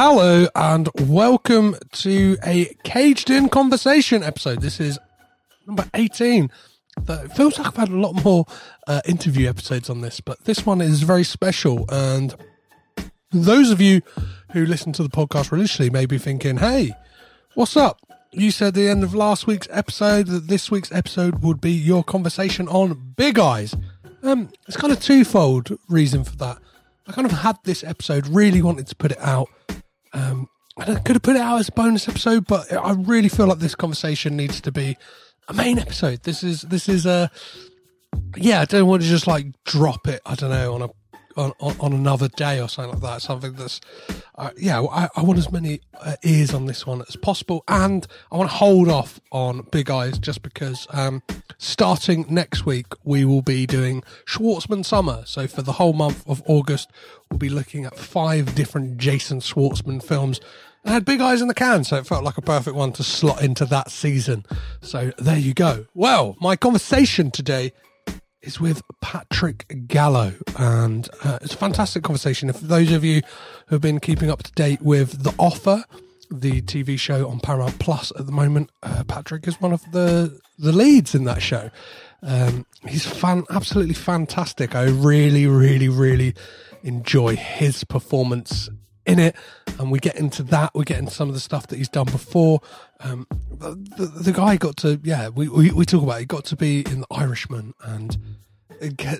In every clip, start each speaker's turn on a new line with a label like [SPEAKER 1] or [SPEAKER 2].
[SPEAKER 1] Hello and welcome to a Caged In Conversation episode. This is number 18. It feels like I've had a lot more uh, interview episodes on this, but this one is very special. And those of you who listen to the podcast religiously may be thinking, hey, what's up? You said at the end of last week's episode that this week's episode would be your conversation on Big Eyes. Um, it's kind of twofold reason for that. I kind of had this episode, really wanted to put it out um, and I could have put it out as a bonus episode, but I really feel like this conversation needs to be a main episode. This is this is a yeah. I don't want to just like drop it. I don't know on a on, on another day or something like that. Something that's, uh, yeah, I, I, want as many uh, ears on this one as possible. And I want to hold off on Big Eyes just because um, starting next week, we will be doing Schwartzman Summer. So for the whole month of August, we'll be looking at five different Jason Schwartzman films. I had big eyes in the can, so it felt like a perfect one to slot into that season. So there you go. Well, my conversation today is with Patrick Gallo, and uh, it's a fantastic conversation. If those of you who have been keeping up to date with The Offer, the TV show on Paramount Plus at the moment, uh, Patrick is one of the the leads in that show. Um, he's fan, absolutely fantastic. I really, really, really enjoy his performance in it, and we get into that. We get into some of the stuff that he's done before. Um, the, the, guy got to, yeah, we, we, we talk about. It, he got to be in The Irishman, and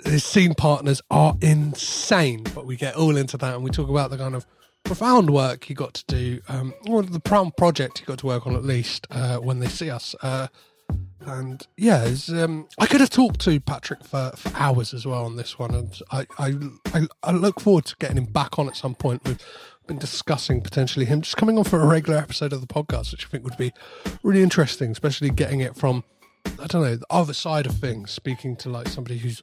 [SPEAKER 1] his scene partners are insane. But we get all into that, and we talk about the kind of profound work he got to do, um, or the profound project he got to work on at least uh, when they see us. Uh, and yeah, um, I could have talked to Patrick for, for hours as well on this one, and I, I, I, look forward to getting him back on at some point. We've been discussing potentially him just coming on for a regular episode of the podcast, which I think would be really interesting, especially getting it from I don't know the other side of things, speaking to like somebody who's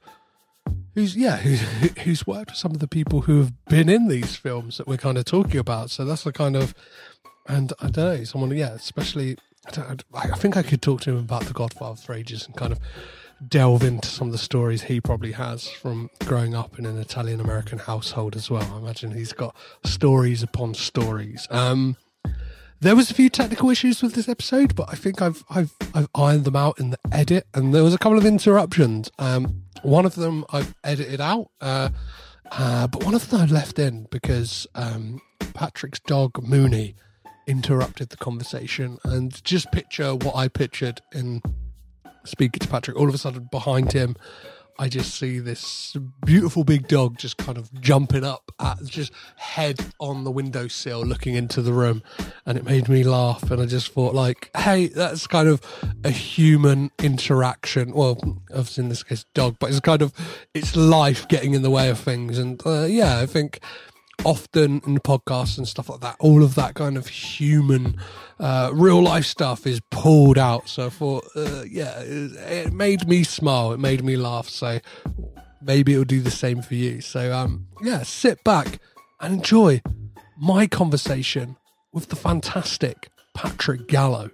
[SPEAKER 1] who's yeah who's who's worked with some of the people who have been in these films that we're kind of talking about. So that's the kind of and I don't know someone yeah especially I, I, think I could talk to him about The Godfather for ages and kind of delve into some of the stories he probably has from growing up in an Italian American household as well. I imagine he's got stories upon stories. Um, there was a few technical issues with this episode, but I think I've I've I've ironed them out in the edit, and there was a couple of interruptions. Um, one of them I've edited out, uh, uh, but one of them I left in because um, Patrick's dog Mooney interrupted the conversation and just picture what I pictured in speaking to Patrick. All of a sudden, behind him, I just see this beautiful big dog just kind of jumping up at just head on the windowsill looking into the room. And it made me laugh. And I just thought, like, hey, that's kind of a human interaction. Well, obviously in this case, dog, but it's kind of, it's life getting in the way of things. And uh, yeah, I think often in podcasts and stuff like that, all of that kind of human, uh, real life stuff is pulled out. So for uh, yeah, it, it, made me smile. It made me laugh. So maybe it'll do the same for you. So um, yeah, sit back and enjoy my conversation with the fantastic Patrick Gallo.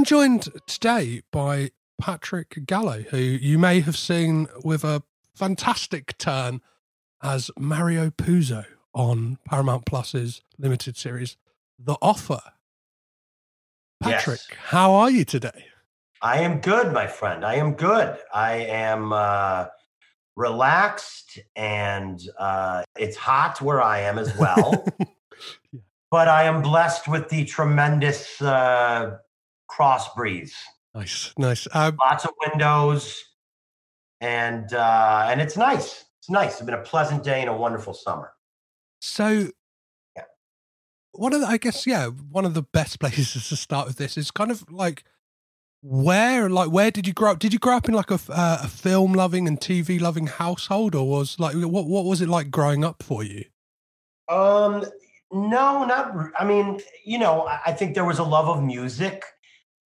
[SPEAKER 1] I'm joined today by Patrick Gallo, who you may have seen with a fantastic turn as Mario Puzo on Paramount Plus's limited series, The Offer. Patrick,
[SPEAKER 2] Yes.
[SPEAKER 1] how are you today?
[SPEAKER 2] I am good, my friend. I am good. I am uh, relaxed and uh, it's hot where I am as well. But I am blessed with the tremendous uh, cross breeze.
[SPEAKER 1] Nice, nice. Um,
[SPEAKER 2] Lots of windows, and uh, and it's nice. It's nice. It's been a pleasant day and a wonderful summer.
[SPEAKER 1] so,
[SPEAKER 2] Yeah.
[SPEAKER 1] one of the, I guess, yeah, one of the best places to start with this is kind of like where, like, where did you grow up? Did you grow up in like a, uh, a film loving and TV loving household, or was like what what was it like growing up for you?
[SPEAKER 2] Um, no, not. i mean, you know, I think there was a love of music.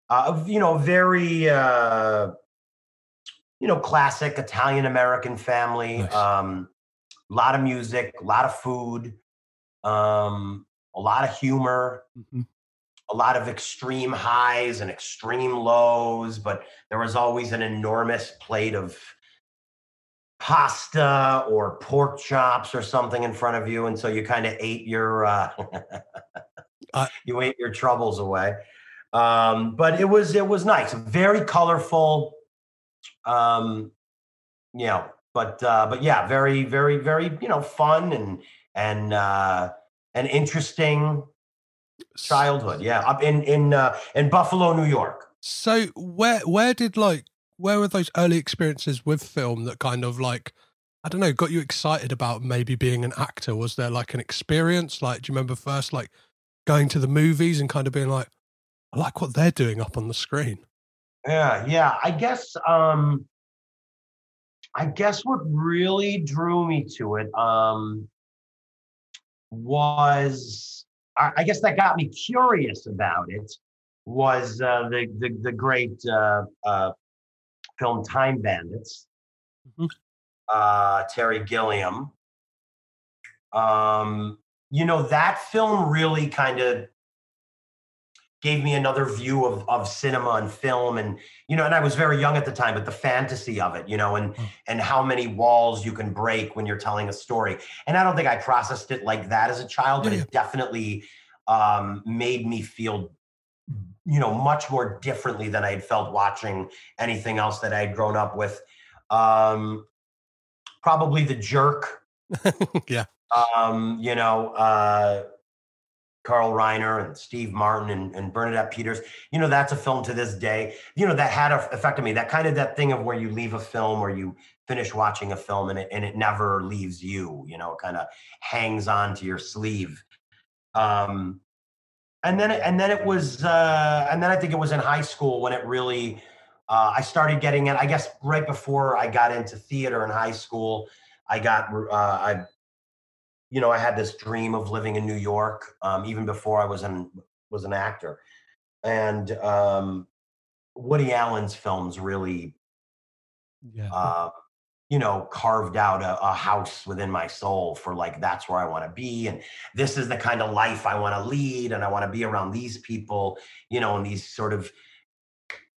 [SPEAKER 2] Uh, you know, very, uh, you know, classic Italian American family.
[SPEAKER 1] Nice.
[SPEAKER 2] Um, a lot of music, a lot of food, um, a lot of humor,
[SPEAKER 1] Mhm.
[SPEAKER 2] a lot of extreme highs and extreme lows. But there was always an enormous plate of pasta or pork chops or something in front of you and so you kind of ate your uh,
[SPEAKER 1] Uh,
[SPEAKER 2] you ate your troubles away um, but it was it was nice very colorful um, you know but uh, but yeah very very very you know fun and and uh, and interesting childhood yeah up in in uh, in buffalo new york
[SPEAKER 1] So where where did like where were those early experiences with film that kind of like I don't know got you excited about maybe being an actor? Was there like an experience? Like, do you remember first like going to the movies and kind of being like, I like what they're doing up on the screen.
[SPEAKER 2] Yeah, yeah. I guess um I guess what really drew me to it um was I, I guess that got me curious about it was uh the the, the great uh uh film Time Bandits.
[SPEAKER 1] Mhm.
[SPEAKER 2] Uh Terry Gilliam. Um you know that film really kind of gave me another view of of cinema and film and you know and i was very young at the time but the fantasy of it you know and
[SPEAKER 1] Mm.
[SPEAKER 2] and how many walls you can break when you're telling a story and i don't think i processed it like that as a child but
[SPEAKER 1] Yeah,
[SPEAKER 2] it definitely um made me feel you know much more differently than i had felt watching anything else that i had grown up with um probably the jerk
[SPEAKER 1] yeah.
[SPEAKER 2] um, you know, uh, Carl Reiner and Steve Martin and, and Bernadette Peters. You know, that's a film to this day. You know, that had a effect on me. That kind of that thing of where you leave a film or you finish watching a film and it and it never leaves you. You know, kind of hangs on to your sleeve. Um, and then and then it was uh, and then I think it was in high school when it really. Uh, I started getting it. I guess right before I got into theater in high school, I got uh, I you know, I had this dream of living in New York, um, even before I was an was an actor, and um, Woody Allen's films really,
[SPEAKER 1] Yeah.
[SPEAKER 2] uh, you know, carved out a, a house within my soul for like that's where I want to be, and this is the kind of life I want to lead, and I want to be around these people, you know, and these sort of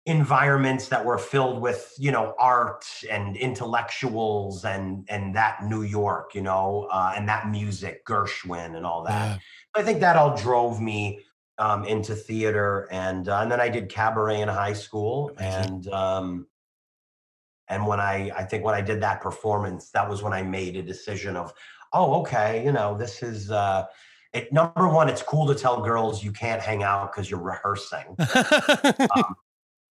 [SPEAKER 2] environments that were filled with you know art and intellectuals and and that new york you know uh, and that music gershwin and all that.
[SPEAKER 1] Yeah.
[SPEAKER 2] i think that all drove me um, into theater and uh, and then i did cabaret in high school and um and when i i think when i did that performance that was when i made a decision of oh okay you know this is uh it number one it's cool to tell girls you can't hang out because you're rehearsing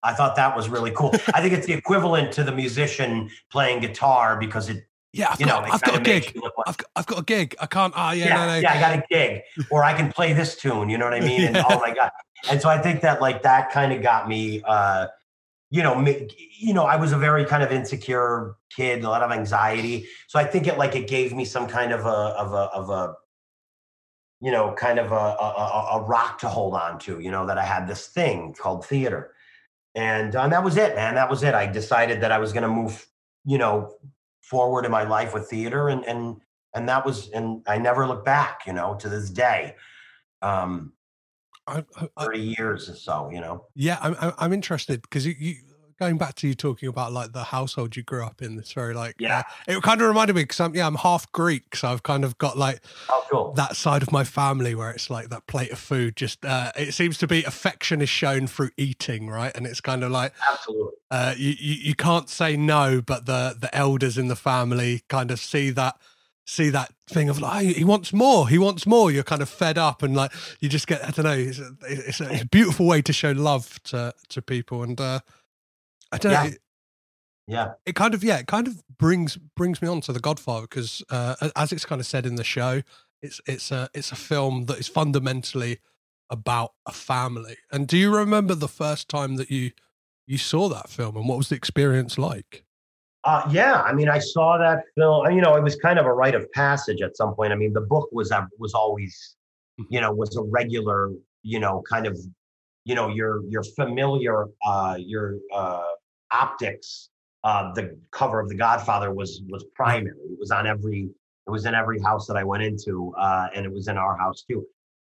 [SPEAKER 2] I thought that was really cool. I think it's the equivalent to the musician playing guitar because it,
[SPEAKER 1] yeah. I've
[SPEAKER 2] you know,
[SPEAKER 1] got,
[SPEAKER 2] it
[SPEAKER 1] I've got a gig.
[SPEAKER 2] like,
[SPEAKER 1] I've got, I've got a gig. I can't. Ah, yeah,
[SPEAKER 2] yeah,
[SPEAKER 1] no, no.
[SPEAKER 2] yeah, I got a gig, or I can play this tune. You know what I mean? And oh my god! And so I think that like that kind of got me. uh you know, you know, I was a very kind of insecure kid, a lot of anxiety. So I think it like it gave me some kind of a of a of a you know, kind of a, a, a a rock to hold on to, you know, that I had this thing called theater. And, and that was it, man. That was it. I decided that I was going to move, you know, forward in my life with theater and, and, and that was, and I never looked back, you know, to this day. Um,
[SPEAKER 1] I, I,
[SPEAKER 2] 30 years or so, you know?
[SPEAKER 1] Yeah, I'm, I'm, I'm interested because you, you, going back to you talking about like the household you grew up in, this very like,
[SPEAKER 2] Yeah.
[SPEAKER 1] uh, it kind of reminded me because I'm, yeah, I'm half Greek. So I've kind of got like
[SPEAKER 2] Oh, cool.
[SPEAKER 1] that side of my family where it's like that plate of food just, uh, it seems to be affection is shown through eating, right? And it's kind of like,
[SPEAKER 2] Absolutely.
[SPEAKER 1] uh, you, you you can't say no, but the the elders in the family kind of see that see that thing of like he wants more, he wants more. You're kind of fed up, and like you just get I don't know. It's a, it's a, it's a beautiful way to show love to to people, and uh, I don't know.
[SPEAKER 2] Yeah.
[SPEAKER 1] It,
[SPEAKER 2] Yeah.
[SPEAKER 1] it kind of yeah, it kind of brings brings me on to the Godfather because uh, as it's kind of said in the show, it's it's a it's a film that is fundamentally about a family. And do you remember the first time that you you saw that film and what was the experience like?
[SPEAKER 2] Uh, yeah, I mean, I saw that film. You know, it was kind of a rite of passage at some point. I mean, the book was uh, was always, you know, was a regular, you know, kind of, you know, your your familiar, uh, your uh, optics. Uh, the cover of The Godfather was was primary. It was on every. It was in every house that I went into, uh, and it was in our house too.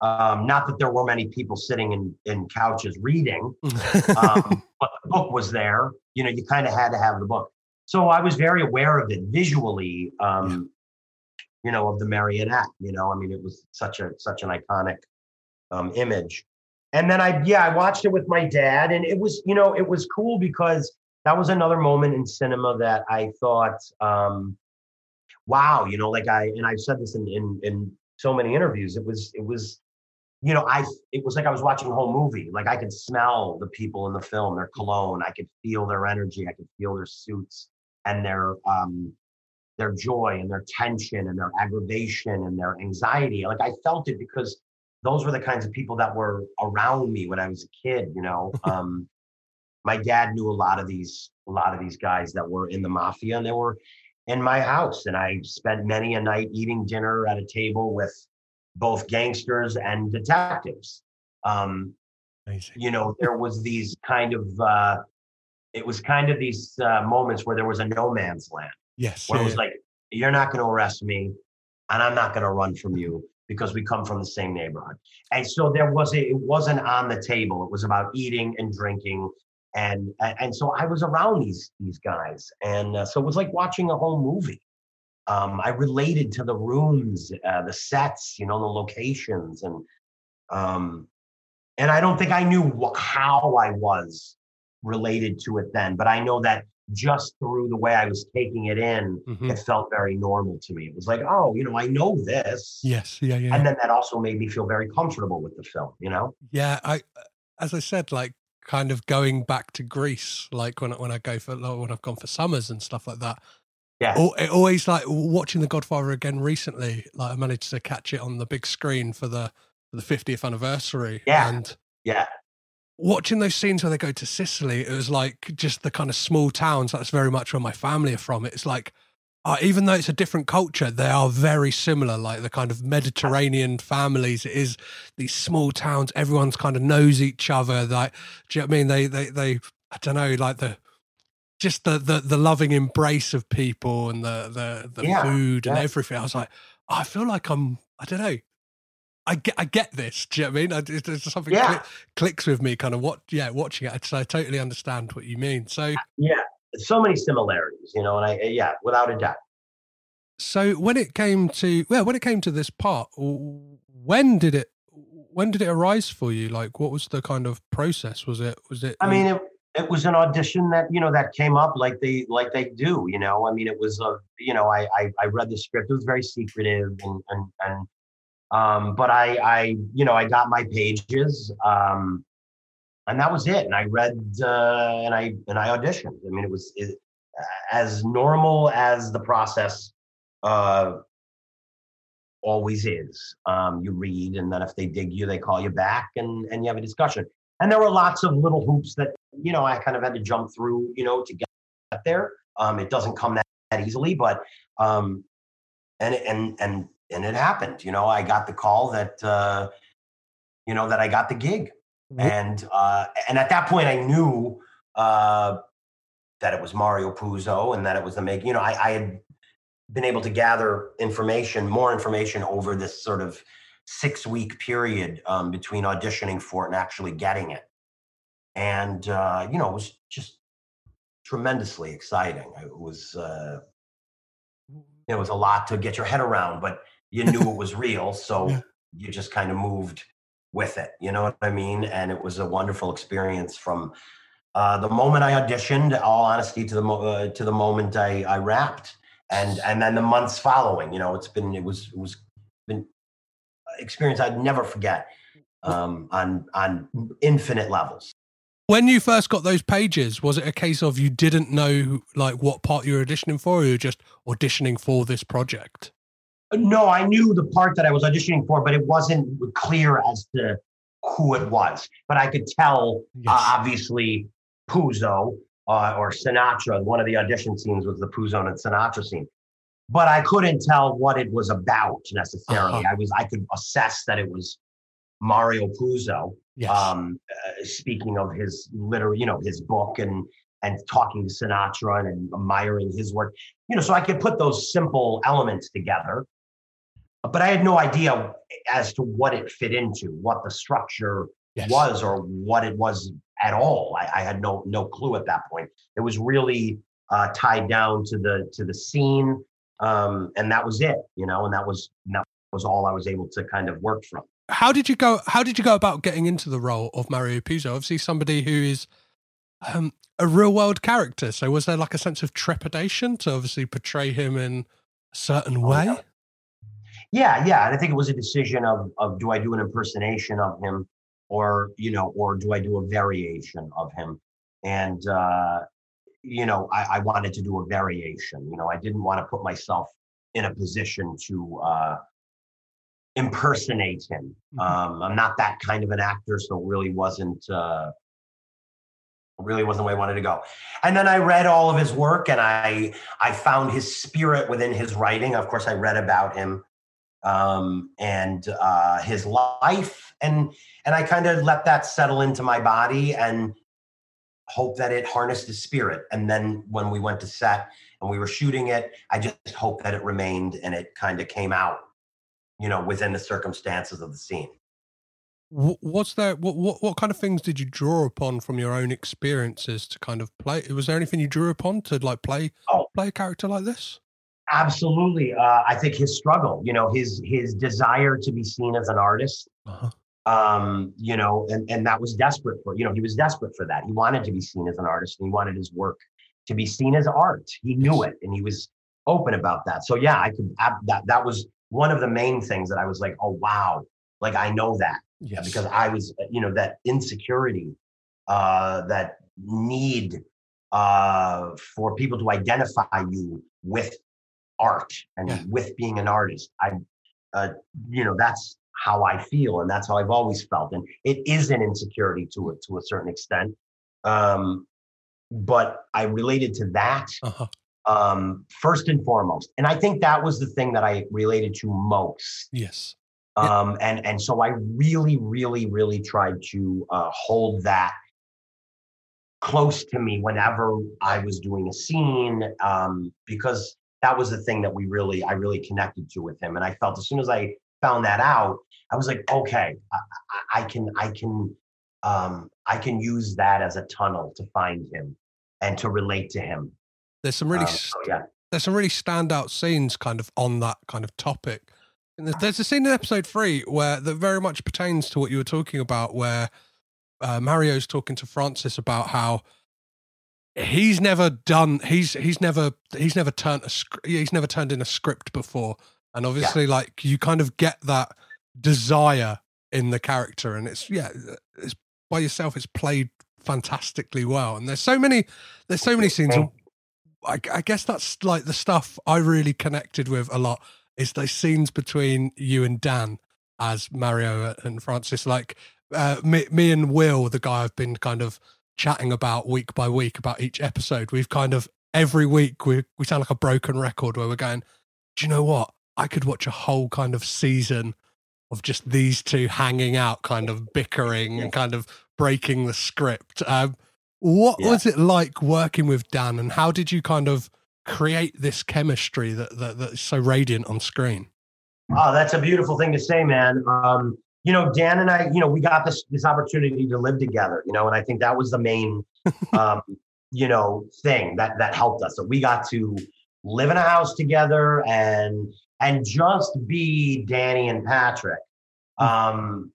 [SPEAKER 2] Um, not that there were many people sitting in in couches reading, um, but the book was there. You know, you kind of had to have the book. So I was very aware of it visually. Um, You know, of the marionette. You know, I mean, it was such a such an iconic um, image. And then I, yeah, I watched it with my dad, and it was, you know, it was cool because that was another moment in cinema that I thought, um, wow, you know, like I, and I've said this in in in so many interviews. It was, it was you know, I it was like I was watching a whole movie. Like I could smell the people in the film, their cologne. I could feel their energy. I could feel their suits and their um their joy and their tension and their aggravation and their anxiety. Like I felt it because those were the kinds of people that were around me when I was a kid. You know, um, my dad knew a lot of these a lot of these guys that were in the mafia, and they were in my house. And I spent many a night eating dinner at a table with both gangsters and detectives. Um, you know, there was these kind of, uh, it was kind of these uh, moments where there was a no man's land,
[SPEAKER 1] Yes.
[SPEAKER 2] where it
[SPEAKER 1] yeah,
[SPEAKER 2] was like, you're not going to arrest me, and I'm not going to run from you because we come from the same neighborhood. And so there was a, it wasn't on the table. It was about eating and drinking. And, and so I was around these these guys, and uh, so it was like watching a whole movie um, I related to the rooms, uh, the sets, you know, the locations, and um, and I don't think I knew wh- how I was related to it then, but I know that just through the way I was taking it in,
[SPEAKER 1] Mhm.
[SPEAKER 2] it felt very normal to me. It was like, oh, you know, I know this,
[SPEAKER 1] Yes. Yeah. Yeah.
[SPEAKER 2] and then that also made me feel very comfortable with the film. You know,
[SPEAKER 1] Yeah, I as I said, like kind of going back to Greece, like when I- when I go for like, when I've gone for summers and stuff like that.
[SPEAKER 2] Yeah.
[SPEAKER 1] It always like watching The Godfather again recently. Like I managed to catch it on the big screen for the for the 50th anniversary.
[SPEAKER 2] Yeah.
[SPEAKER 1] and
[SPEAKER 2] yeah,
[SPEAKER 1] watching those scenes where they go to Sicily, it was like just the kind of small towns. That's very much where my family are from. It's like, uh, even though it's a different culture, they are very similar. Like the kind of Mediterranean families, it is these small towns. Everyone's kind of knows each other. Like, do you know what I mean? They, they, they. I don't know, like the. Just the, the the loving embrace of people and the the, the
[SPEAKER 2] Yeah,
[SPEAKER 1] food and
[SPEAKER 2] yeah.
[SPEAKER 1] everything. I was like, I feel like I'm. I don't know. I get I get this. Do you know what I mean? I, it's, it's something
[SPEAKER 2] Yeah.
[SPEAKER 1] cli- clicks with me. Kind of what? Yeah, watching it. So I totally understand what you mean. So
[SPEAKER 2] yeah. So many similarities, you know, and I yeah, without a doubt.
[SPEAKER 1] so when it came to well, when it came to this part, when did it? When did it arise for you? Like, what was the kind of process? Was it? Was it?
[SPEAKER 2] I mean, it, it was an audition that you know that came up like they like they do. You know, I mean, it was a you know I I, I read the script. It was very secretive and and and um, but I I you know I got my pages um, and that was it. And I read uh, and I and I auditioned. I mean, it was it, as normal as the process uh, always is. Um, you read, and then if they dig you, they call you back, and and you have a discussion. And there were lots of little hoops that you know I kind of had to jump through, you know, to get there. Um, it doesn't come that, that easily, but um, and and and and it happened. You know, I got the call that uh, you know that I got the gig, and uh, and at that point I knew uh, that it was Mario Puzo and that it was the make. You know, I, I had been able to gather information, more information over this sort of six week period um, between auditioning for it and actually getting it. And, uh, you know, it was just tremendously exciting. It was, uh, it was a lot to get your head around, but you knew it was real. So
[SPEAKER 1] Yeah.
[SPEAKER 2] you just kind of moved with it. You know what I mean? And it was a wonderful experience from uh, the moment I auditioned, all honesty, to the mo- uh, to the moment I, I rapped, and and then the months following. You know, it's been it was it was been experience I'd never forget um, on on infinite levels.
[SPEAKER 1] When you first got those pages, was it a case of you didn't know like what part you were auditioning for, or you were just auditioning for this project?
[SPEAKER 2] No, I knew the part that I was auditioning for, but it wasn't clear as to who it was. But I could tell,
[SPEAKER 1] Yes.
[SPEAKER 2] uh, obviously, Puzo uh, or Sinatra. One of the audition scenes was the Puzo and Sinatra scene, but I couldn't tell what it was about necessarily.
[SPEAKER 1] Uh-huh.
[SPEAKER 2] I was I could assess that it was Mario Puzo.
[SPEAKER 1] Yes.
[SPEAKER 2] Um, uh, speaking of his literary, you know, his book and and talking to Sinatra and admiring his work, you know, so I could put those simple elements together but I had no idea as to what it fit into, what the structure
[SPEAKER 1] Yes.
[SPEAKER 2] was, or what it was at all. I, I had no no clue at that point. It was really uh, tied down to the to the scene, um, and that was it, you know. And that was that was all I was able to kind of work from.
[SPEAKER 1] how did you go how did you go about getting into the role of mario puzo obviously somebody who is um, a real world character so was there like a sense of trepidation to obviously portray him in a certain
[SPEAKER 2] Oh,
[SPEAKER 1] way
[SPEAKER 2] yeah. Yeah, yeah, and I think it was a decision of of do I do an impersonation of him, or you know, or do I do a variation of him? And uh, you know, I, I wanted to do a variation. You know, I didn't want to put myself in a position to uh, impersonate him.
[SPEAKER 1] Mhm.
[SPEAKER 2] Um, I'm not that kind of an actor, so it really wasn't. Uh, really wasn't the way I wanted to go. And then I read all of his work, and I I found his spirit within his writing. Of course, I read about him um, and uh, his life, and and I kind of let that settle into my body and hope that it harnessed his spirit. And then when we went to set and we were shooting it, I just hope that it remained and it kind of came out, you know, within the circumstances of the scene.
[SPEAKER 1] What's that? what, what what kind of things did you draw upon from your own experiences to kind of play was there anything you drew upon to like play
[SPEAKER 2] Oh.
[SPEAKER 1] play a character like this
[SPEAKER 2] Absolutely, uh, I think his struggle, you know, his his desire to be seen as an artist,
[SPEAKER 1] uh-huh.
[SPEAKER 2] um, you know, and, and that was desperate for, you know, he was desperate for that. He wanted to be seen as an artist and he wanted his work to be seen as art. He knew it and he was open about that. So yeah, I could, ab- that, that was one of the main things that I was like, oh, wow. Like I know that
[SPEAKER 1] yes
[SPEAKER 2] because I was, you know, that insecurity, uh, that need, uh, for people to identify you with art and
[SPEAKER 1] Yeah.
[SPEAKER 2] with being an artist. I, uh, you know, that's how I feel, and that's how I've always felt. And it is an insecurity to it to a certain extent. Um, but I related to that
[SPEAKER 1] uh-huh.
[SPEAKER 2] um, first and foremost, and I think that was the thing that I related to most.
[SPEAKER 1] yes Yeah.
[SPEAKER 2] Um, and and so I really, really, really tried to uh, hold that close to me whenever I was doing a scene, um, because that was the thing that we really, I really connected to with him. And I felt as soon as I found that out, I was like, okay, I, I, can, I can, um, I can use that as a tunnel to find him and to relate to him.
[SPEAKER 1] there's some really
[SPEAKER 2] Um, so yeah,
[SPEAKER 1] there's some really standout scenes kind of on that kind of topic. And there's, there's a scene in episode three where that very much pertains to what you were talking about, where uh, Mario's talking to Francis about how he's never done he's he's never he's never turned a he's never turned in a script before, and obviously like you kind of get that desire in the character, and it's yeah, it's by yourself. It's played fantastically well, and there's so many there's so many scenes. I, I guess that's like the stuff I really connected with a lot is those scenes between you and Dan as Mario and Francis. Like uh, me, me and Will, the guy I've been kind of chatting about week by week about each episode. We've kind of every week we we sound like a broken record where we're going. Do you know what? I could watch a whole kind of season of just these two hanging out, kind of bickering and kind of breaking the script. Um, what
[SPEAKER 2] Yeah.
[SPEAKER 1] was it like working with Dan, and how did you kind of create this chemistry that, that that's so radiant on screen?
[SPEAKER 2] Oh, that's a beautiful thing to say, man. Um, you know, Dan and I, you know, we got this this opportunity to live together, you know, and I think that was the main, um, you know, thing that that helped us. That we got to live in a house together and and just be Danny and Patrick, hmm. um,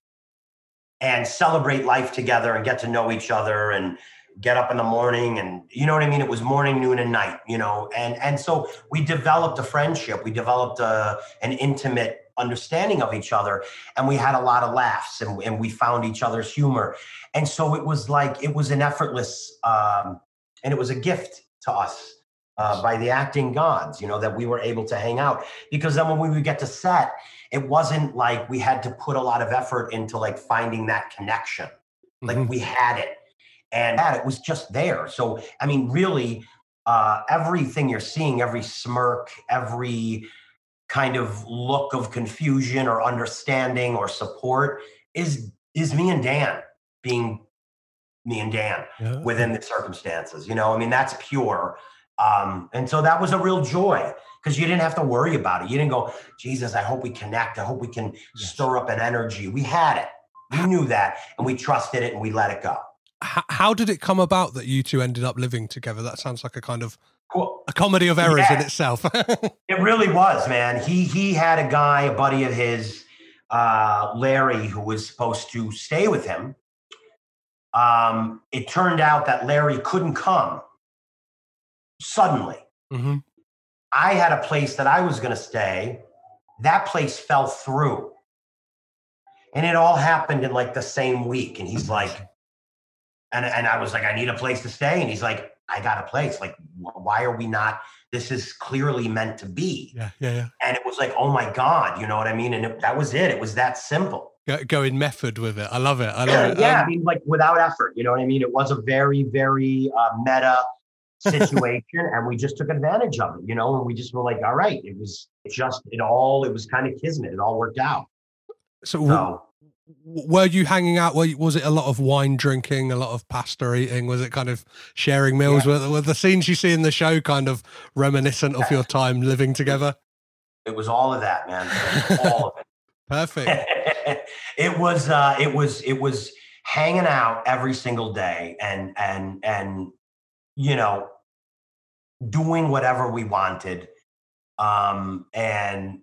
[SPEAKER 2] and celebrate life together and get to know each other and get up in the morning and you know what I mean. It was morning, noon, and night, you know, and and so we developed a friendship. We developed a, an intimate understanding of each other and we had a lot of laughs and, and we found each other's humor. And so it was like it was an effortless um, and it was a gift to us uh, by the acting gods you know that we were able to hang out. Because then when we would get to set it wasn't like we had to put a lot of effort into like finding that connection. Like mm-hmm. we had it. And that it was just there. So i mean really uh, everything you're seeing every smirk every kind of look of confusion or understanding or support is is me and Dan being me and Dan yeah. within the circumstances. You know, I mean that's pure. Um, and so that was a real joy because you didn't have to worry about it. You didn't go, Jesus, I hope we connect. I hope we can yes. stir up an energy. We had it. We knew that and we trusted it and we let it go.
[SPEAKER 1] How did it come about that you two ended up living together? That sounds like a kind of a comedy of errors yeah, in itself.
[SPEAKER 2] it really was, man. He he had a guy, a buddy of his, uh, Larry, who was supposed to stay with him. Um, it turned out that Larry couldn't come suddenly. Mm-hmm. I had a place that I was going to stay. That place fell through. And it all happened in like the same week. And he's like, and, and I was like, I need a place to stay. And he's like, I got a place. Like, why are we not? This is clearly meant to be.
[SPEAKER 1] Yeah, yeah, yeah.
[SPEAKER 2] And it was like, oh my God, you know what I mean? And it, that was it. It was that simple.
[SPEAKER 1] Go, go in method with it. I love it. I love
[SPEAKER 2] it. Yeah, um, I mean, like without effort. You know what I mean? It was a very, very uh, meta situation, and we just took advantage of it. You know, and we just were like, all right, it was just it all. It was kind of kismet. It all worked out.
[SPEAKER 1] So, so were you hanging out? Was it a lot of wine drinking, a lot of pasta eating? Was it kind of sharing meals? Yeah. Were, were the scenes you see in the show kind of reminiscent of your time living together?
[SPEAKER 2] It was all of that, man. all of it.
[SPEAKER 1] Perfect.
[SPEAKER 2] it was. Uh, it was. It was hanging out every single day, and and and you know, doing whatever we wanted, um, and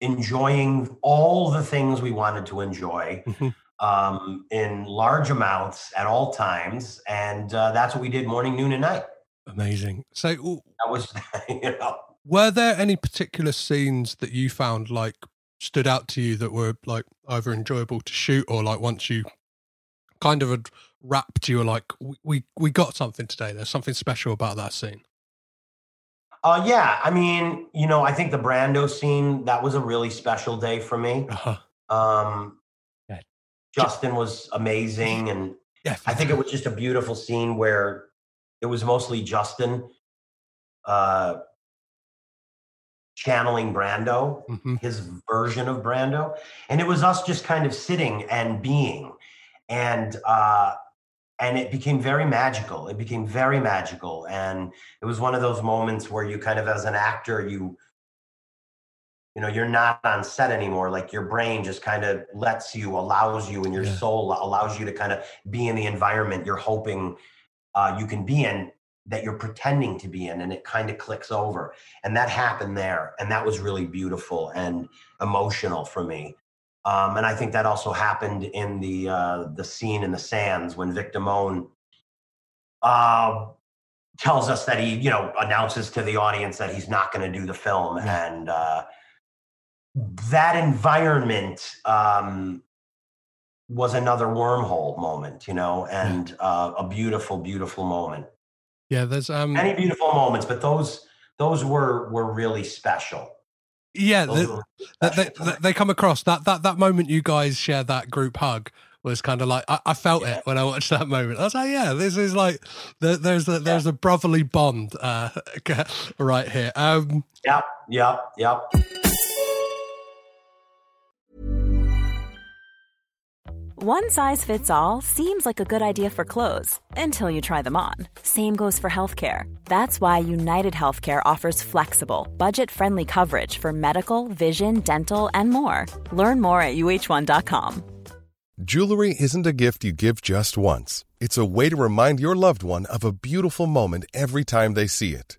[SPEAKER 2] enjoying all the things we wanted to enjoy mm-hmm. um, in large amounts at all times. And uh, that's what we did morning, noon, and night.
[SPEAKER 1] Amazing. So
[SPEAKER 2] that was, you know.
[SPEAKER 1] Were there any particular scenes that you found like stood out to you that were like either enjoyable to shoot or like once you kind of had wrapped, you were like, we, we, we got something today. There's something special about that scene.
[SPEAKER 2] Uh, yeah, I mean, you know, I think the Brando scene that was a really special day for me. Uh-huh. Um, yeah. Justin was amazing, and yeah, I think it was just a beautiful scene where it was mostly Justin uh, channeling Brando, mm-hmm. his version of Brando, and it was us just kind of sitting and being, and uh, and it became very magical. It became very magical and it was one of those moments where you kind of as an actor you you know you're not on set anymore. Like your brain just kind of lets you allows you and your yeah. soul allows you to kind of be in the environment you're hoping uh, you can be in that you're pretending to be in and it kind of clicks over. And that happened there and that was really beautiful and emotional for me um, and I think that also happened in the uh, the scene in the sands when Vic Damone uh, tells us that he, you know, announces to the audience that he's not going to do the film, and uh, that environment um, was another wormhole moment, you know, and uh, a beautiful, beautiful moment.
[SPEAKER 1] Yeah, there's um,
[SPEAKER 2] many beautiful moments, but those those were were really special.
[SPEAKER 1] Yeah, the, they, they, they, come across that that that moment you guys share that group hug was kind of like I, I felt yeah. it when I watched that moment. I was like, yeah, this is like the, there's a there's a brotherly bond uh, right here. Um,
[SPEAKER 2] yep, yep, yep.
[SPEAKER 3] One size fits all seems like a good idea for clothes until you try them on. Same goes for healthcare. That's why United Healthcare offers flexible, budget friendly coverage for medical, vision, dental, and more. Learn more at uhone.com.
[SPEAKER 4] Jewelry isn't a gift you give just once, it's a way to remind your loved one of a beautiful moment every time they see it.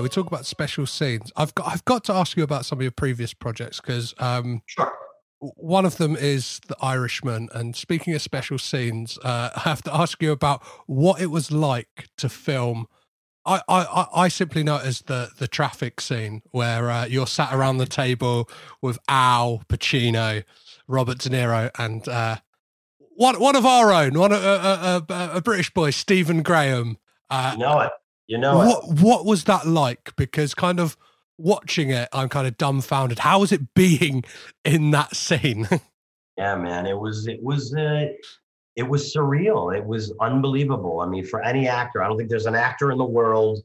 [SPEAKER 1] We talk about special scenes. I've got I've got to ask you about some of your previous projects because um,
[SPEAKER 2] Sure.
[SPEAKER 1] one of them is The Irishman. And speaking of special scenes, uh, I have to ask you about what it was like to film. I, I, I- simply know it as the, the traffic scene where uh, you're sat around the table with Al Pacino, Robert De Niro, and uh, one one of our own, one uh, uh, uh, a British boy, Stephen Graham. Uh,
[SPEAKER 2] You know it. You know it.
[SPEAKER 1] what what was that like? Because kind of watching it, I'm kind of dumbfounded. How was it being in that scene?
[SPEAKER 2] Yeah, man. It was it was uh, it was surreal. It was unbelievable. I mean, for any actor, I don't think there's an actor in the world,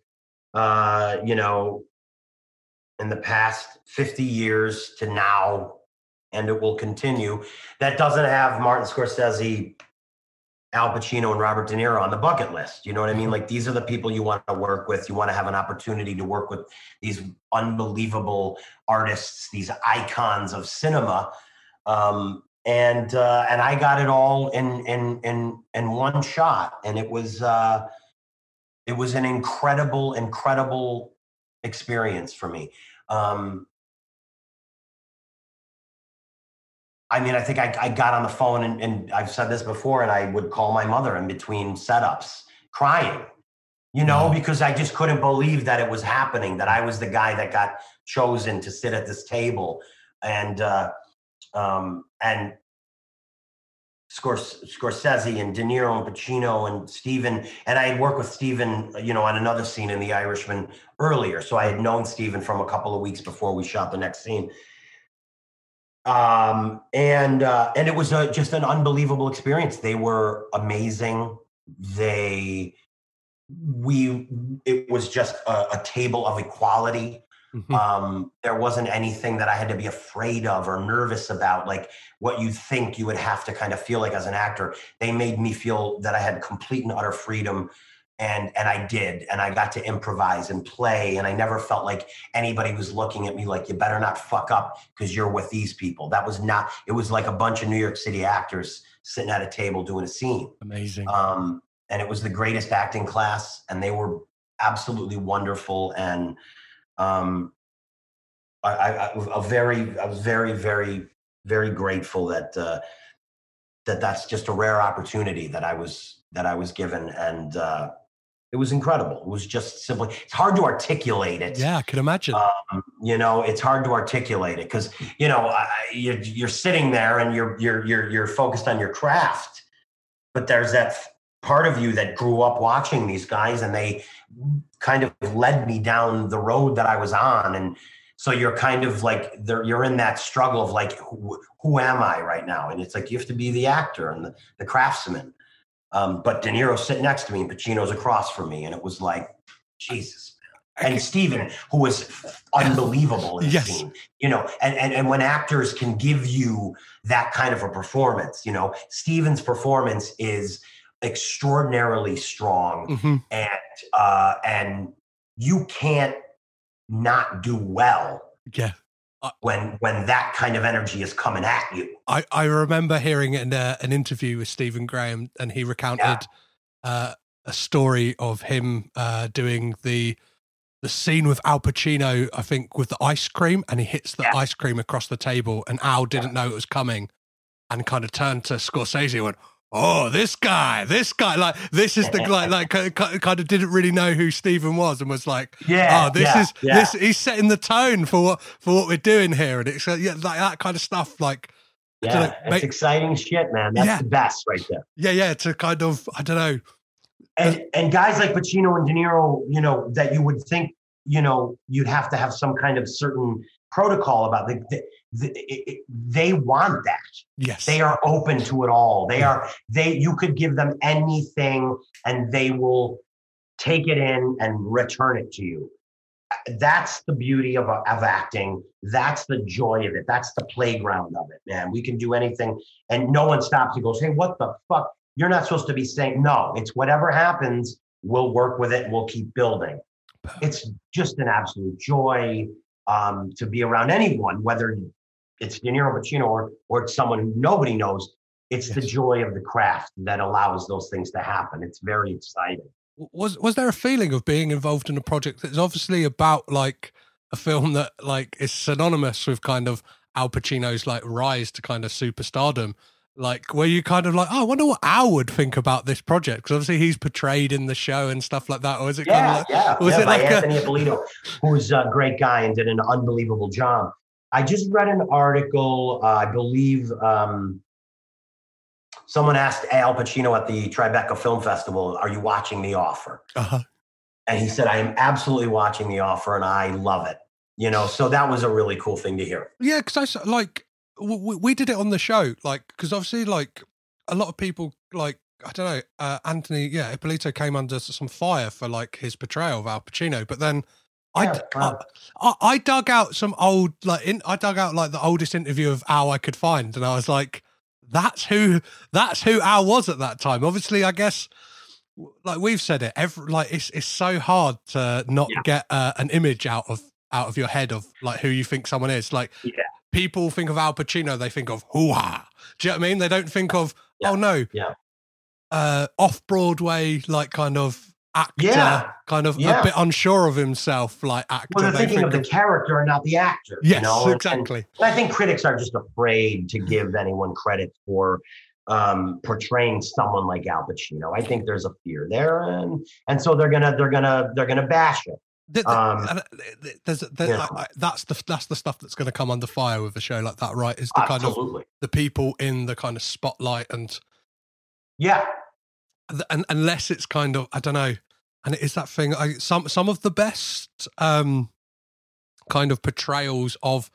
[SPEAKER 2] uh, you know, in the past 50 years to now, and it will continue, that doesn't have Martin Scorsese, Al Pacino, and Robert De Niro on the bucket list. You know what I mean? Like these are the people you want to work with. You want to have an opportunity to work with these unbelievable artists, these icons of cinema. Um, and uh, and I got it all in in in in one shot, and it was uh, it was an incredible, incredible experience for me. Um, I mean, I think I, I got on the phone and, and I've said this before, and I would call my mother in between setups, crying, you know,
[SPEAKER 1] Wow.
[SPEAKER 2] because I just couldn't believe that it was happening, that I was the guy that got chosen to sit at this table, and uh, um, and Scors- Scorsese and De Niro and Pacino and Stephen. And I had worked with Stephen, you know, on another scene in The Irishman earlier. So I had known Stephen from a couple of weeks before we shot the next scene. Um, and uh, and it was a, just an unbelievable experience. They were amazing. They we it was just a, a table of equality
[SPEAKER 1] Mhm.
[SPEAKER 2] um, there wasn't anything that I had to be afraid of or nervous about, like what you think you would have to kind of feel like as an actor. They made me feel that I had complete and utter freedom, and and I did, and I got to improvise and play, and I never felt like anybody was looking at me like you better not fuck up because you're with these people. That was not. It was like a bunch of New York City actors sitting at a table doing a scene
[SPEAKER 1] Amazing.
[SPEAKER 2] um, and it was the greatest acting class, and they were absolutely wonderful. And um, I, I, I a very, I was very, very, very grateful that uh, that that's just a rare opportunity that I was that I was given, and uh, it was incredible. It was just simply, it's hard to articulate it.
[SPEAKER 1] yeah, I can imagine.
[SPEAKER 2] Um, you know, it's hard to articulate it because you know I- you're, you're sitting there and you're you're you're you're focused on your craft, but there's that part of you that grew up watching these guys and they kind of led me down the road that I was on, and so you're kind of like you're in that struggle of like who, who am I right now, and it's like you have to be the actor and the, the craftsman. Um, but De Niro's sitting next to me and Pacino's across from me, and it was like, Jesus. man. And Stephen, who was unbelievable in the scene, you know, and, and and when actors can give you that kind of a performance, you know, Stephen's performance is extraordinarily strong
[SPEAKER 1] hmm
[SPEAKER 2] and uh and you can't not do well
[SPEAKER 1] Yeah.
[SPEAKER 2] When when that kind of energy is coming at you.
[SPEAKER 1] I, I remember hearing in uh, an interview with Stephen Graham, and he recounted uh, a story of him uh, doing the the scene with Al Pacino, I think, with the ice cream, and he hits the
[SPEAKER 2] Yeah.
[SPEAKER 1] ice cream across the table, and Al didn't know it was coming, and kind of turned to Scorsese and went, "Oh, this guy, this guy, like this is the like like ki- ki- kind of didn't really know who Stephen was, and was like."
[SPEAKER 2] yeah
[SPEAKER 1] oh, this
[SPEAKER 2] yeah,
[SPEAKER 1] is
[SPEAKER 2] yeah.
[SPEAKER 1] this. He's setting the tone for what for what we're doing here, and it's uh, yeah, like that kind of stuff. Like
[SPEAKER 2] yeah
[SPEAKER 1] to,
[SPEAKER 2] it's
[SPEAKER 1] make-
[SPEAKER 2] exciting shit man that's
[SPEAKER 1] Yeah.
[SPEAKER 2] the best right there
[SPEAKER 1] yeah, yeah, to kind of I don't know.
[SPEAKER 2] and and guys like Pacino and De Niro you know that you would think you know you'd have to have some kind of certain protocol about the, the it, it, they want that.
[SPEAKER 1] Yes,
[SPEAKER 2] they are open to it all. They are they you could give them anything and they will take it in and return it to you. That's the beauty of, of acting. That's the joy of it. That's the playground of it man. We can do anything and no one stops and goes hey what the fuck? You're not supposed to be saying no it's whatever happens we'll work with it we'll keep building. It's just an absolute joy um, to be around anyone whether it's De Niro Pacino or, or it's someone who nobody knows it's the joy of the craft that allows those things to happen it's very exciting
[SPEAKER 1] was was there a feeling of being involved in a project that's obviously about like a film that like is synonymous with kind of Al Pacino's like rise to kind of superstardom? Like, were you kind of like, oh, I wonder what Al would think about this project? Because obviously he's portrayed in the show and stuff like that. Or is it kind
[SPEAKER 2] Yeah,
[SPEAKER 1] of like,
[SPEAKER 2] yeah.
[SPEAKER 1] was
[SPEAKER 2] yeah,
[SPEAKER 1] it
[SPEAKER 2] by
[SPEAKER 1] like a-
[SPEAKER 2] Anthony Ippolito, who's a great guy and did an unbelievable job. I just read an article, uh, I believe um, someone asked Al Pacino at the Tribeca Film Festival, Are you watching The Offer?
[SPEAKER 1] uh
[SPEAKER 2] And he said, I am absolutely watching The Offer and I love it. You know, so that was a really cool thing to hear.
[SPEAKER 1] Yeah, because I like w- w- we did it on the show, like because obviously like a lot of people like I don't know uh, Anthony, yeah, Ippolito came under some fire for like his portrayal of Al Pacino, but then I,
[SPEAKER 2] Yeah, wow.
[SPEAKER 1] I I dug out some old like in, I dug out like the oldest interview of Al I could find, and I was like, that's who that's who Al was at that time. Obviously, I guess. Like we've said it, every like it's it's so hard to not
[SPEAKER 2] Yeah.
[SPEAKER 1] get uh, an image out of out of your head of like who you think someone is. Like
[SPEAKER 2] Yeah.
[SPEAKER 1] people think of Al Pacino, they think of hoo ha. Do you know what I mean? They don't think of
[SPEAKER 2] Yeah.
[SPEAKER 1] oh no,
[SPEAKER 2] Yeah.
[SPEAKER 1] uh, off Broadway like kind of actor,
[SPEAKER 2] Yeah.
[SPEAKER 1] kind of
[SPEAKER 2] Yeah.
[SPEAKER 1] a bit unsure of himself, like actor.
[SPEAKER 2] Well, they're
[SPEAKER 1] they
[SPEAKER 2] thinking
[SPEAKER 1] think
[SPEAKER 2] of the character and not the actor. you
[SPEAKER 1] yes,
[SPEAKER 2] know?
[SPEAKER 1] Exactly.
[SPEAKER 2] And I think critics are just afraid to give anyone credit for um, portraying someone like Al Pacino. I think there's a fear there, and and so they're gonna they're gonna they're gonna bash it.
[SPEAKER 1] Th- th-
[SPEAKER 2] Um,
[SPEAKER 1] and, uh, th- there's, there's,
[SPEAKER 2] yeah.
[SPEAKER 1] like, that's the that's the stuff that's going to come under fire with a show like that, right? Is the kind of the people in the kind of spotlight and
[SPEAKER 2] yeah,
[SPEAKER 1] and unless it's kind of I don't know, and it is that thing. I some some of the best um kind of portrayals of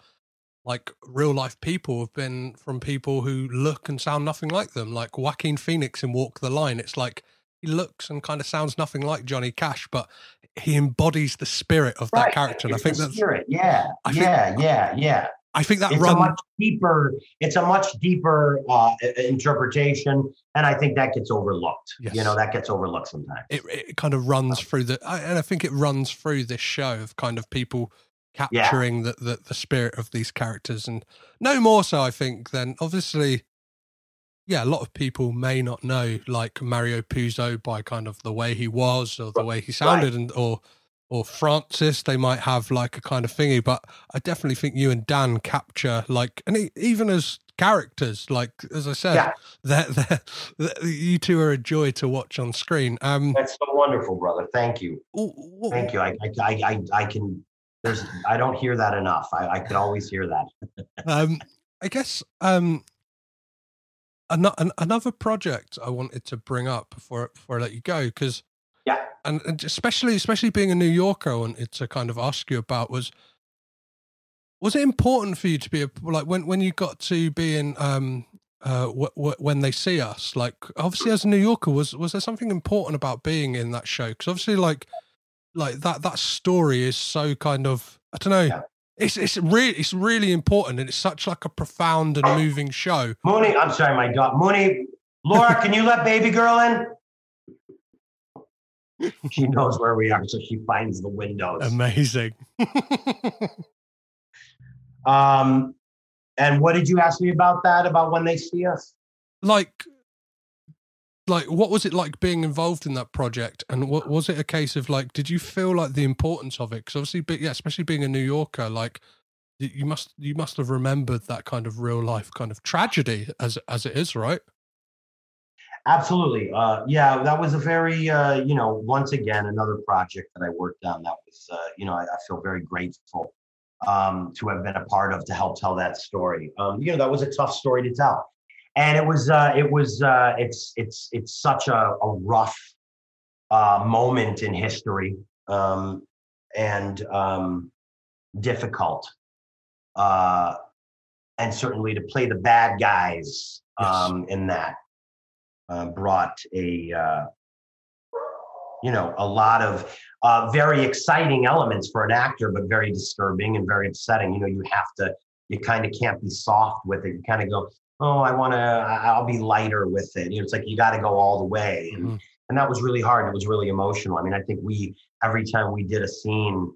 [SPEAKER 1] like real life people have been from people who look and sound nothing like them. Like Joaquin Phoenix in Walk the Line. It's like he looks and kind of sounds nothing like Johnny Cash, but he embodies the spirit of that character. And I think
[SPEAKER 2] the
[SPEAKER 1] that's
[SPEAKER 2] spirit. Yeah,
[SPEAKER 1] I think-
[SPEAKER 2] yeah, yeah, yeah.
[SPEAKER 1] I think that
[SPEAKER 2] It's a much deeper. It's a much deeper uh, interpretation, and I think that gets overlooked.
[SPEAKER 1] Yes.
[SPEAKER 2] You know, that gets overlooked sometimes.
[SPEAKER 1] it, it kind of runs through the and I think it runs through this show of kind of people capturing the, the the spirit of these characters and no more so I think than obviously yeah a lot of people may not know like Mario Puzo by kind of the way he was or the way he sounded and or or Francis they might have like a kind of thingy but I definitely think you and Dan capture like and even as characters like as I said
[SPEAKER 2] Yeah.
[SPEAKER 1] they're- you two are a joy to watch on screen um
[SPEAKER 2] That's so wonderful, brother. Thank you.
[SPEAKER 1] w-
[SPEAKER 2] Thank you. I, I, I, I, I can. There's. I don't hear that enough. I, I could always hear that.
[SPEAKER 1] um, I guess um, an- an- another project I wanted to bring up before before I let you go because
[SPEAKER 2] Yeah.
[SPEAKER 1] and, and especially especially being a New Yorker, I wanted to kind of ask you about was was it important for you to be a, like when when you got to be in um uh, w- w- when they see us? Like, obviously, as a New Yorker, was was there something important about being in that show? Because obviously, like, like that that story is so kind of I don't know.
[SPEAKER 2] Yeah.
[SPEAKER 1] It's it's really it's really important, and it's such like a profound and moving show.
[SPEAKER 2] Mooney, I'm sorry, my dog. Mooney, Laura, can you let baby girl in? She knows where we are, so she finds the windows.
[SPEAKER 1] Amazing.
[SPEAKER 2] Um, and what did you ask me about that? About when they see us?
[SPEAKER 1] like like what was it like being involved in that project and what was it a case of like did you feel like the importance of it because obviously be- yeah especially being a new yorker like you must you must have remembered that kind of real life kind of tragedy as as it is right
[SPEAKER 2] Absolutely. Uh, yeah, that was a very, uh, you know, once again, another project that I worked on. That was, uh, you know, I, I feel very grateful um, to have been a part of to help tell that story. Um, you know, that was a tough story to tell, and it was, uh, it was, uh, it's, it's, it's such a, a rough uh, moment in history um, and um, difficult, uh, and certainly to play the bad guys
[SPEAKER 1] Yes.
[SPEAKER 2] um, in that uh, brought a uh, you know a lot of uh, very exciting elements for an actor, but very disturbing and very upsetting. You know, you have to you kind of can't be soft with it. You kind of go, oh, I want to, I'll be lighter with it. You know, it's like you got to go all the way, and
[SPEAKER 1] Mhm.
[SPEAKER 2] and that was really hard. It was really emotional. I mean, I think we every time we did a scene,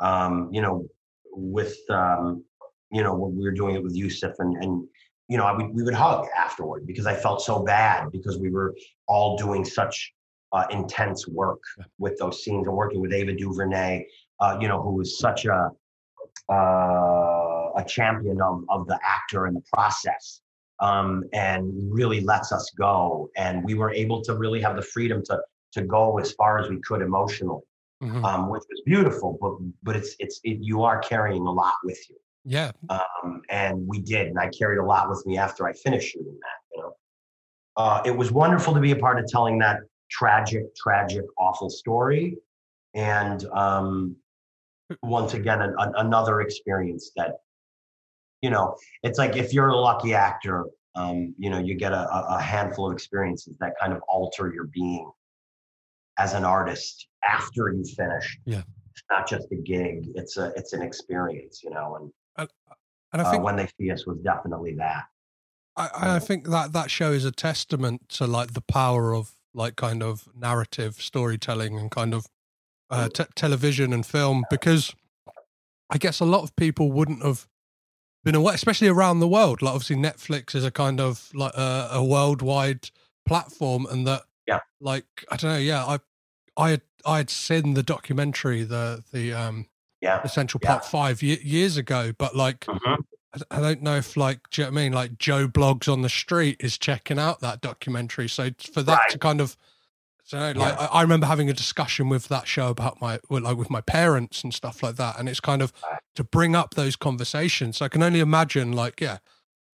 [SPEAKER 2] um, you know, with um, you know, when we were doing it with Yusuf and and you know, I would, we would hug afterward because I felt so bad because we were all doing such uh, intense work with those scenes and working with Ava DuVernay, uh, you know, who was such a uh, a champion of, of the actor and the process um, and really lets us go. And we were able to really have the freedom to to go as far as we could emotionally,
[SPEAKER 1] Mhm.
[SPEAKER 2] um, which was beautiful. But but it's it's it, you are carrying a lot with you
[SPEAKER 1] yeah
[SPEAKER 2] um, and we did, and I carried a lot with me after I finished shooting that. You know, uh, it was wonderful to be a part of telling that tragic, tragic, awful story, and um, once again, an, an- another experience that, you know, it's like if you're a lucky actor, um, you know, you get a, a a handful of experiences that kind of alter your being as an artist after you finish.
[SPEAKER 1] Yeah.
[SPEAKER 2] It's not just a gig; it's a it's an experience, you know, and
[SPEAKER 1] and i
[SPEAKER 2] uh,
[SPEAKER 1] think
[SPEAKER 2] when they see us was definitely that.
[SPEAKER 1] I, I think that that show is a testament to like the power of like kind of narrative storytelling and kind of uh, te- television and film because I guess a lot of people wouldn't have been aware, especially around the world. Like obviously Netflix is a kind of like a, a worldwide platform, and that
[SPEAKER 2] Yeah.
[SPEAKER 1] like I don't know, yeah, I I had I had seen the documentary the the um
[SPEAKER 2] Yeah.
[SPEAKER 1] Essential
[SPEAKER 2] Yeah.
[SPEAKER 1] Park Five ye- years ago, but like
[SPEAKER 2] Mhm.
[SPEAKER 1] I- don't know if like do you know what I mean like Joe Bloggs on the street is checking out that documentary. So for that
[SPEAKER 2] Right.
[SPEAKER 1] to kind of so like I, I remember having a discussion with that show about my well, like with my parents and stuff like that, and it's kind of to bring up those conversations. So I can only imagine like yeah,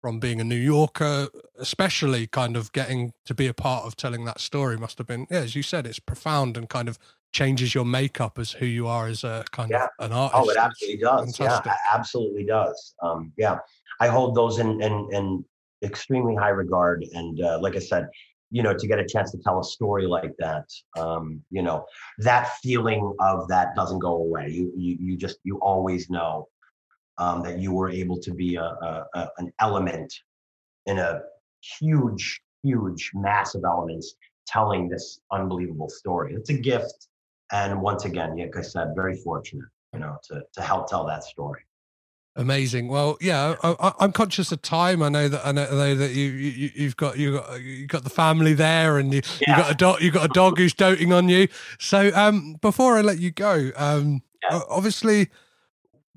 [SPEAKER 1] from being a New Yorker, especially kind of getting to be a part of telling that story must have been yeah, as you said, it's profound and kind of changes your makeup as who you are as a kind
[SPEAKER 2] Yeah.
[SPEAKER 1] of an artist.
[SPEAKER 2] Oh, it absolutely does.
[SPEAKER 1] fantastic.
[SPEAKER 2] Yeah, it absolutely does. Um, yeah, I hold those in, in, in extremely high regard. And uh, like I said, you know, to get a chance to tell a story like that, um, you know, that feeling of that doesn't go away. You, you, you just, you always know um, that you were able to be a, a, a, an element in a huge, huge, massive elements telling this unbelievable story. It's a gift. And once again, like I said, very fortunate, you know, to, to help tell that story.
[SPEAKER 1] Amazing. Well, yeah, I, I, I'm conscious of time. I know that I know, that you, you you've got you got you got the family there, and you you
[SPEAKER 2] Yeah.
[SPEAKER 1] got a dog you got a dog who's doting on you. So, um, before I let you go, um,
[SPEAKER 2] Yeah.
[SPEAKER 1] obviously,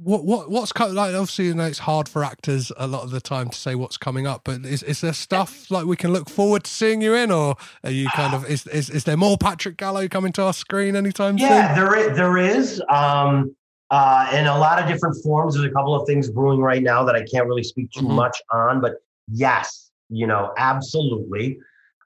[SPEAKER 1] what what what's co- like? Obviously, you know, it's hard for actors a lot of the time to say what's coming up. But is is there stuff like we can look forward to seeing you in, or are you kind of is is, is there more Patrick Gallo coming to our screen anytime soon?
[SPEAKER 2] Yeah,
[SPEAKER 1] soon?
[SPEAKER 2] there is, there is um, uh, in a lot of different forms. There's a couple of things brewing right now that I can't really speak too
[SPEAKER 1] Mhm.
[SPEAKER 2] much on, but yes, you know, absolutely.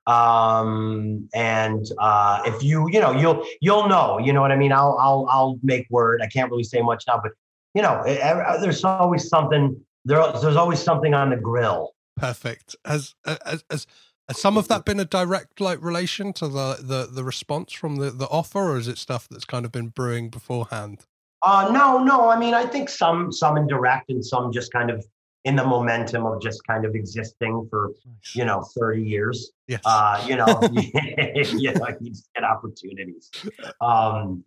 [SPEAKER 2] Um, and uh, if you, you know, you'll you'll know. You know what I mean? I'll I'll I'll make word. I can't really say much now, but you know, e- there's always something. There, there's always something on the grill.
[SPEAKER 1] Perfect. Has has has, has some of that been a direct like relation to the the the response from the the offer, or is it stuff that's kind of been brewing beforehand?
[SPEAKER 2] Uh, no, no. I mean, I think some some indirect and some just kind of in the momentum of just kind of existing for you know 30 years.
[SPEAKER 1] Yes.
[SPEAKER 2] Uh, you know, you know, you just get opportunities. Um,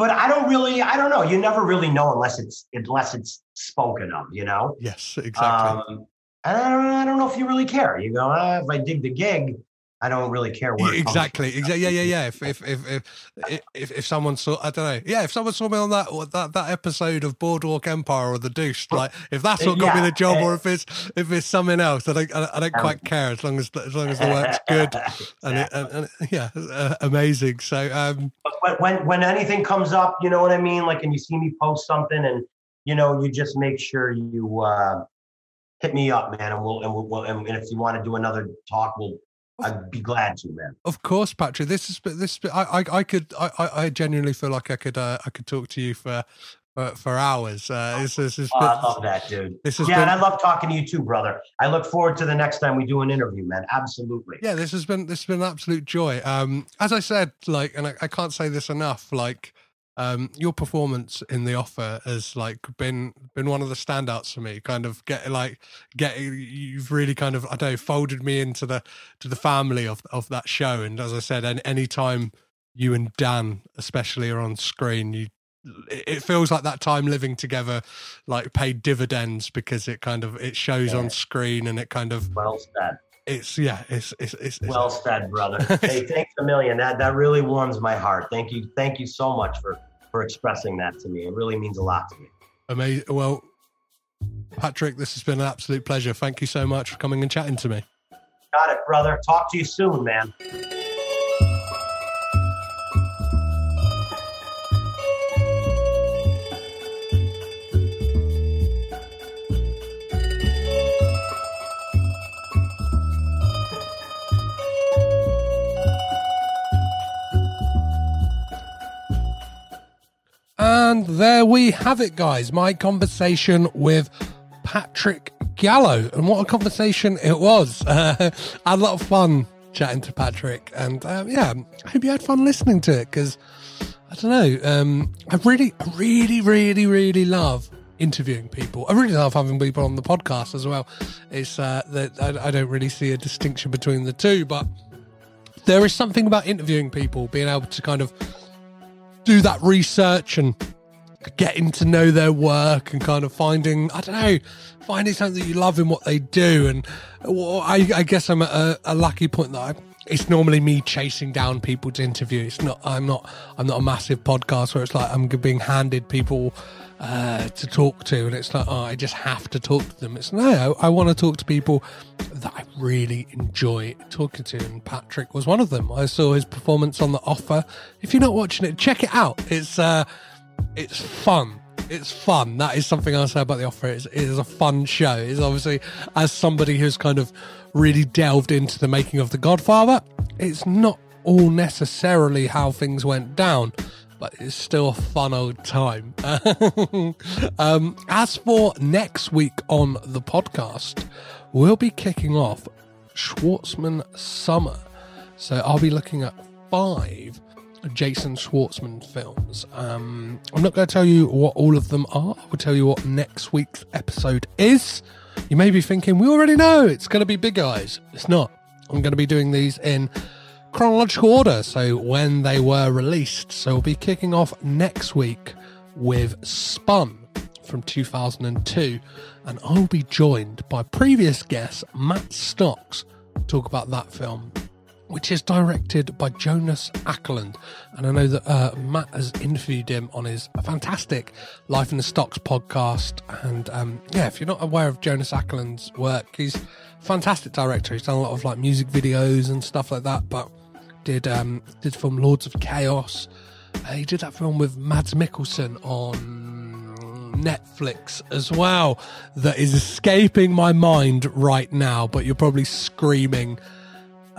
[SPEAKER 2] but I don't really, I don't know. You never really know unless it's unless it's spoken of. You know.
[SPEAKER 1] yes. Exactly.
[SPEAKER 2] Um, and I don't, I don't know if you really care. You go, ah, if I dig the gig, I don't really care where.
[SPEAKER 1] exactly. Exactly. Yeah. Yeah. Yeah. If if if if if, if someone saw, I don't know. Yeah. If someone saw me on that that that episode of Boardwalk Empire or The Deuce, like if that's what got me the job, or
[SPEAKER 2] eh.
[SPEAKER 1] if it's if it's something else, I don't I don't- I don't
[SPEAKER 2] Um,
[SPEAKER 1] quite care as long as as long as the work's good. And, it, and, and yeah, uh, amazing. So, um,
[SPEAKER 2] But when, when when anything comes up, you know what I mean. Like, and you see me post something, and you know, you just make sure you uh, hit me up, man, and we'll and we'll, and if you want to do another talk, we'll. I'd be glad to, man.
[SPEAKER 1] of course, Patrick, this is this. I I, I could I, I genuinely feel like I could uh, I could talk to you for for, for hours. Uh, this, this has
[SPEAKER 2] Oh, I love that, dude.
[SPEAKER 1] This has
[SPEAKER 2] yeah,
[SPEAKER 1] been-
[SPEAKER 2] and I love talking to you too, brother. I look forward to the next time we do an interview, man. Absolutely.
[SPEAKER 1] yeah, this has been this has been an absolute joy. Um, as I said, like, and I, I can't say this enough, like. Um, your performance in the offer has like been been one of the standouts for me. Kind of get like get you've really kind of I don't know folded me into the to the family of of that show. And as I said, any any time you and Dan especially are on screen, you it it feels like that time living together like paid dividends because it kind of it shows
[SPEAKER 2] Yeah.
[SPEAKER 1] on screen and it kind of
[SPEAKER 2] Well said.
[SPEAKER 1] it's yeah it's it's it's, it's
[SPEAKER 2] Well said, brother. hey, thanks a million. That that really warms my heart. Thank you. Thank you so much for for expressing that to me. It really means a lot to me.
[SPEAKER 1] amazing. Well, Patrick, this has been an absolute pleasure. Thank you so much for coming and chatting to me.
[SPEAKER 2] Got it, brother. Talk to you soon, man.
[SPEAKER 1] And there we have it, guys. My conversation with Patrick Gallo. And what a conversation it was. Uh, I had a lot of fun chatting to Patrick. And um, yeah, I hope you had fun listening to it because I don't know. Um, I really, really, really, really love interviewing people. I really love having people on the podcast as well. It's uh, that I, I don't really see a distinction between the two, but there is something about interviewing people, being able to kind of do that research and getting to know their work and kind of finding I don't know finding something that you love in what they do. And well, I, I guess I'm at a, a lucky point that I, it's normally me chasing down people to interview. It's not I'm not I'm not a massive podcast where it's like I'm being handed people uh, to talk to. And it's like oh I just have to talk to them. It's no I, I want to talk to people that I really enjoy talking to. And Patrick was one of them. I saw his performance on the offer. If you're not watching it check it out. It's uh it's fun. It's fun. That is something I'll say about the offer. It's, it is a fun show. It's obviously, as somebody who's kind of really delved into the making of The Godfather, it's not all necessarily how things went down, but it's still a fun old time. um, as for next week on the podcast, we'll be kicking off Schwartzman Summer. So I'll be looking at five Jason Schwartzman films. Um, I'm not going to tell you what all of them are. I will tell you what next week's episode is. You may be thinking, we already know it's going to be Big Eyes. It's not. I'm going to be doing these in chronological order, so when they were released. So we'll be kicking off next week with Spun from 2002, and I'll be joined by previous guest Matt Stocks to talk about that film which is directed by Jonas Akerlund. And I know that uh, Matt has interviewed him on his fantastic Life in the Stocks podcast. And um, yeah, if you're not aware of Jonas Akerlund's work, he's fantastic director. He's done a lot of like music videos and stuff like that, but did um, did film Lords of Chaos. Uh, he did that film with Mads Mikkelsen on Netflix as well that is escaping my mind right now, but you're probably screaming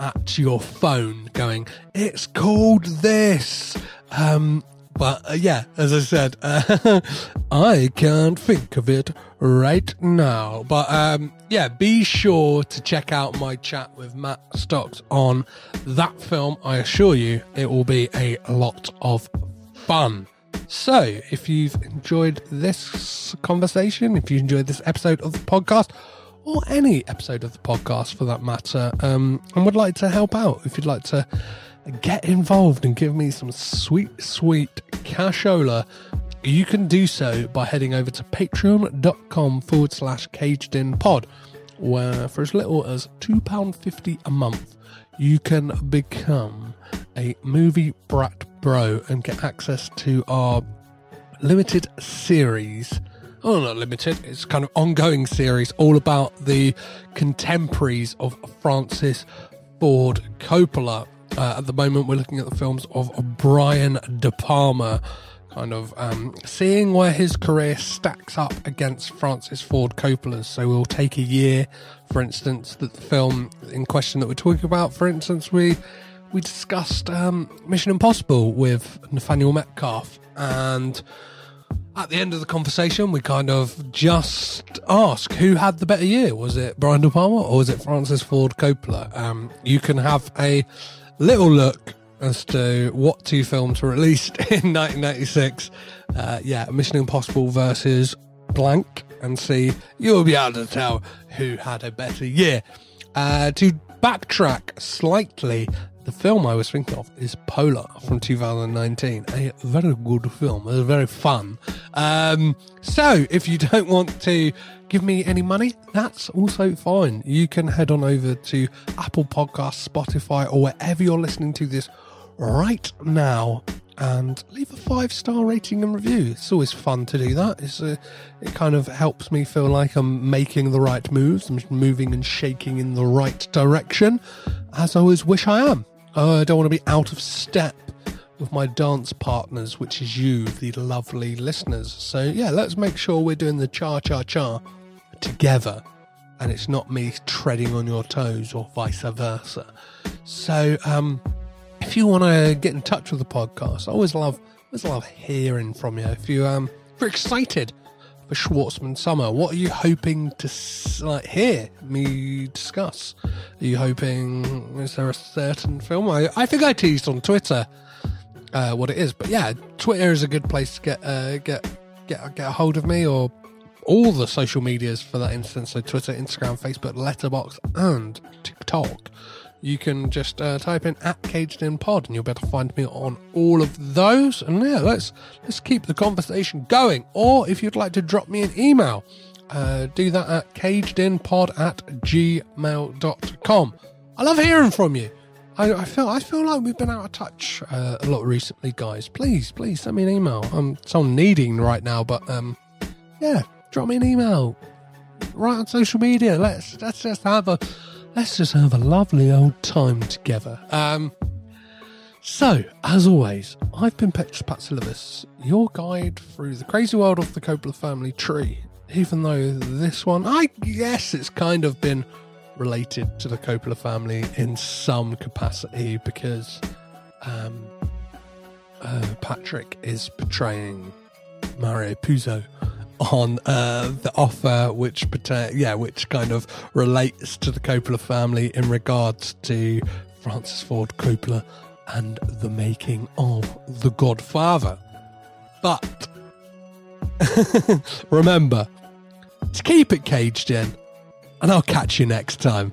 [SPEAKER 1] at your phone going, it's called this. Um, But uh, yeah, as I said, uh, I can't think of it right now. But um, yeah, be sure to check out my chat with Matt Stocks on that film. I assure you, it will be a lot of fun. So, if you've enjoyed this conversation, if you enjoyed this episode of the podcast, or any episode of the podcast for that matter, um, and would like to help out, if you'd like to get involved and give me some sweet, sweet cashola, you can do so by heading over to patreon.com forward slash caged in pod, where for as little as £2.50 a month, you can become a movie brat bro and get access to our limited series. Oh, not limited. It's kind of ongoing series all about the contemporaries of Francis Ford Coppola. Uh, at the moment, we're looking at the films of Brian De Palma, kind of um, seeing where his career stacks up against Francis Ford Coppola's. So we'll take a year, for instance, that the film in question that we're talking about. For instance, we we discussed um, Mission Impossible with Nathaniel Metcalf, and at the end of the conversation, we kind of just ask who had the better year. Was it Brian De Palma or was it Francis Ford Coppola? Um, you can have a little look as to what two films were released in 1996. Uh, yeah, Mission Impossible versus blank, and see you'll be able to tell who had a better year. Uh, to backtrack slightly, the film I was thinking of is Polar from 2019. A very good film. It was very fun. Um, so, if you don't want to give me any money, that's also fine. You can head on over to Apple Podcasts, Spotify, or wherever you're listening to this right now and leave a five star rating and review. It's always fun to do that. It's a, it kind of helps me feel like I'm making the right moves, I'm moving and shaking in the right direction, as I always wish I am. Oh, I don't want to be out of step with my dance partners, which is you, the lovely listeners. So, yeah, let's make sure we're doing the cha cha cha together and it's not me treading on your toes or vice versa. So, um, if you want to get in touch with the podcast, I always love, always love hearing from you. If you um, if you're excited Schwartzman Summer, what are you hoping to like hear me discuss? Are you hoping is there a certain film? I, I think I teased on Twitter uh, what it is, but yeah, Twitter is a good place to get uh, get get get a hold of me or all the social medias for that instance. So Twitter, Instagram, Facebook, Letterboxd, and TikTok you can just uh, type in at caged in pod and you'll be able to find me on all of those and yeah let's let's keep the conversation going or if you'd like to drop me an email uh, do that at cagedinpod at gmail.com i love hearing from you I, I feel I feel like we've been out of touch uh, a lot recently, guys. Please, please send me an email. I'm so needing right now, but um, yeah, drop me an email. Right on social media. Let's let's just have a let's just have a lovely old time together. Um, so, as always, I've been Petrus Patsilivus, your guide through the crazy world of the Coppola family tree. Even though this one, I guess it's kind of been related to the Coppola family in some capacity because um, uh, Patrick is portraying Mario Puzo on uh, the offer, which yeah, which kind of relates to the Coppola family in regards to Francis Ford Coppola and the making of The Godfather. But remember to keep it caged in, and I'll catch you next time.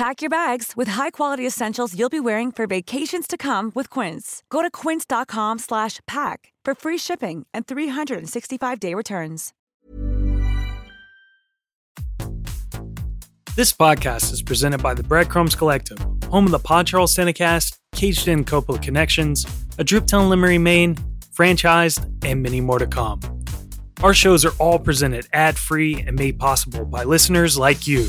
[SPEAKER 3] Pack your bags with high-quality essentials you'll be wearing for vacations to come with Quince. Go to quince.com/pack for free shipping and 365-day returns.
[SPEAKER 5] This podcast is presented by the Breadcrumbs Collective, home of the Pod Charles Cinecast, Caged In Coppola Connections, A Driptown Limerick, Maine, Franchised, and many more to come. Our shows are all presented ad-free and made possible by listeners like you.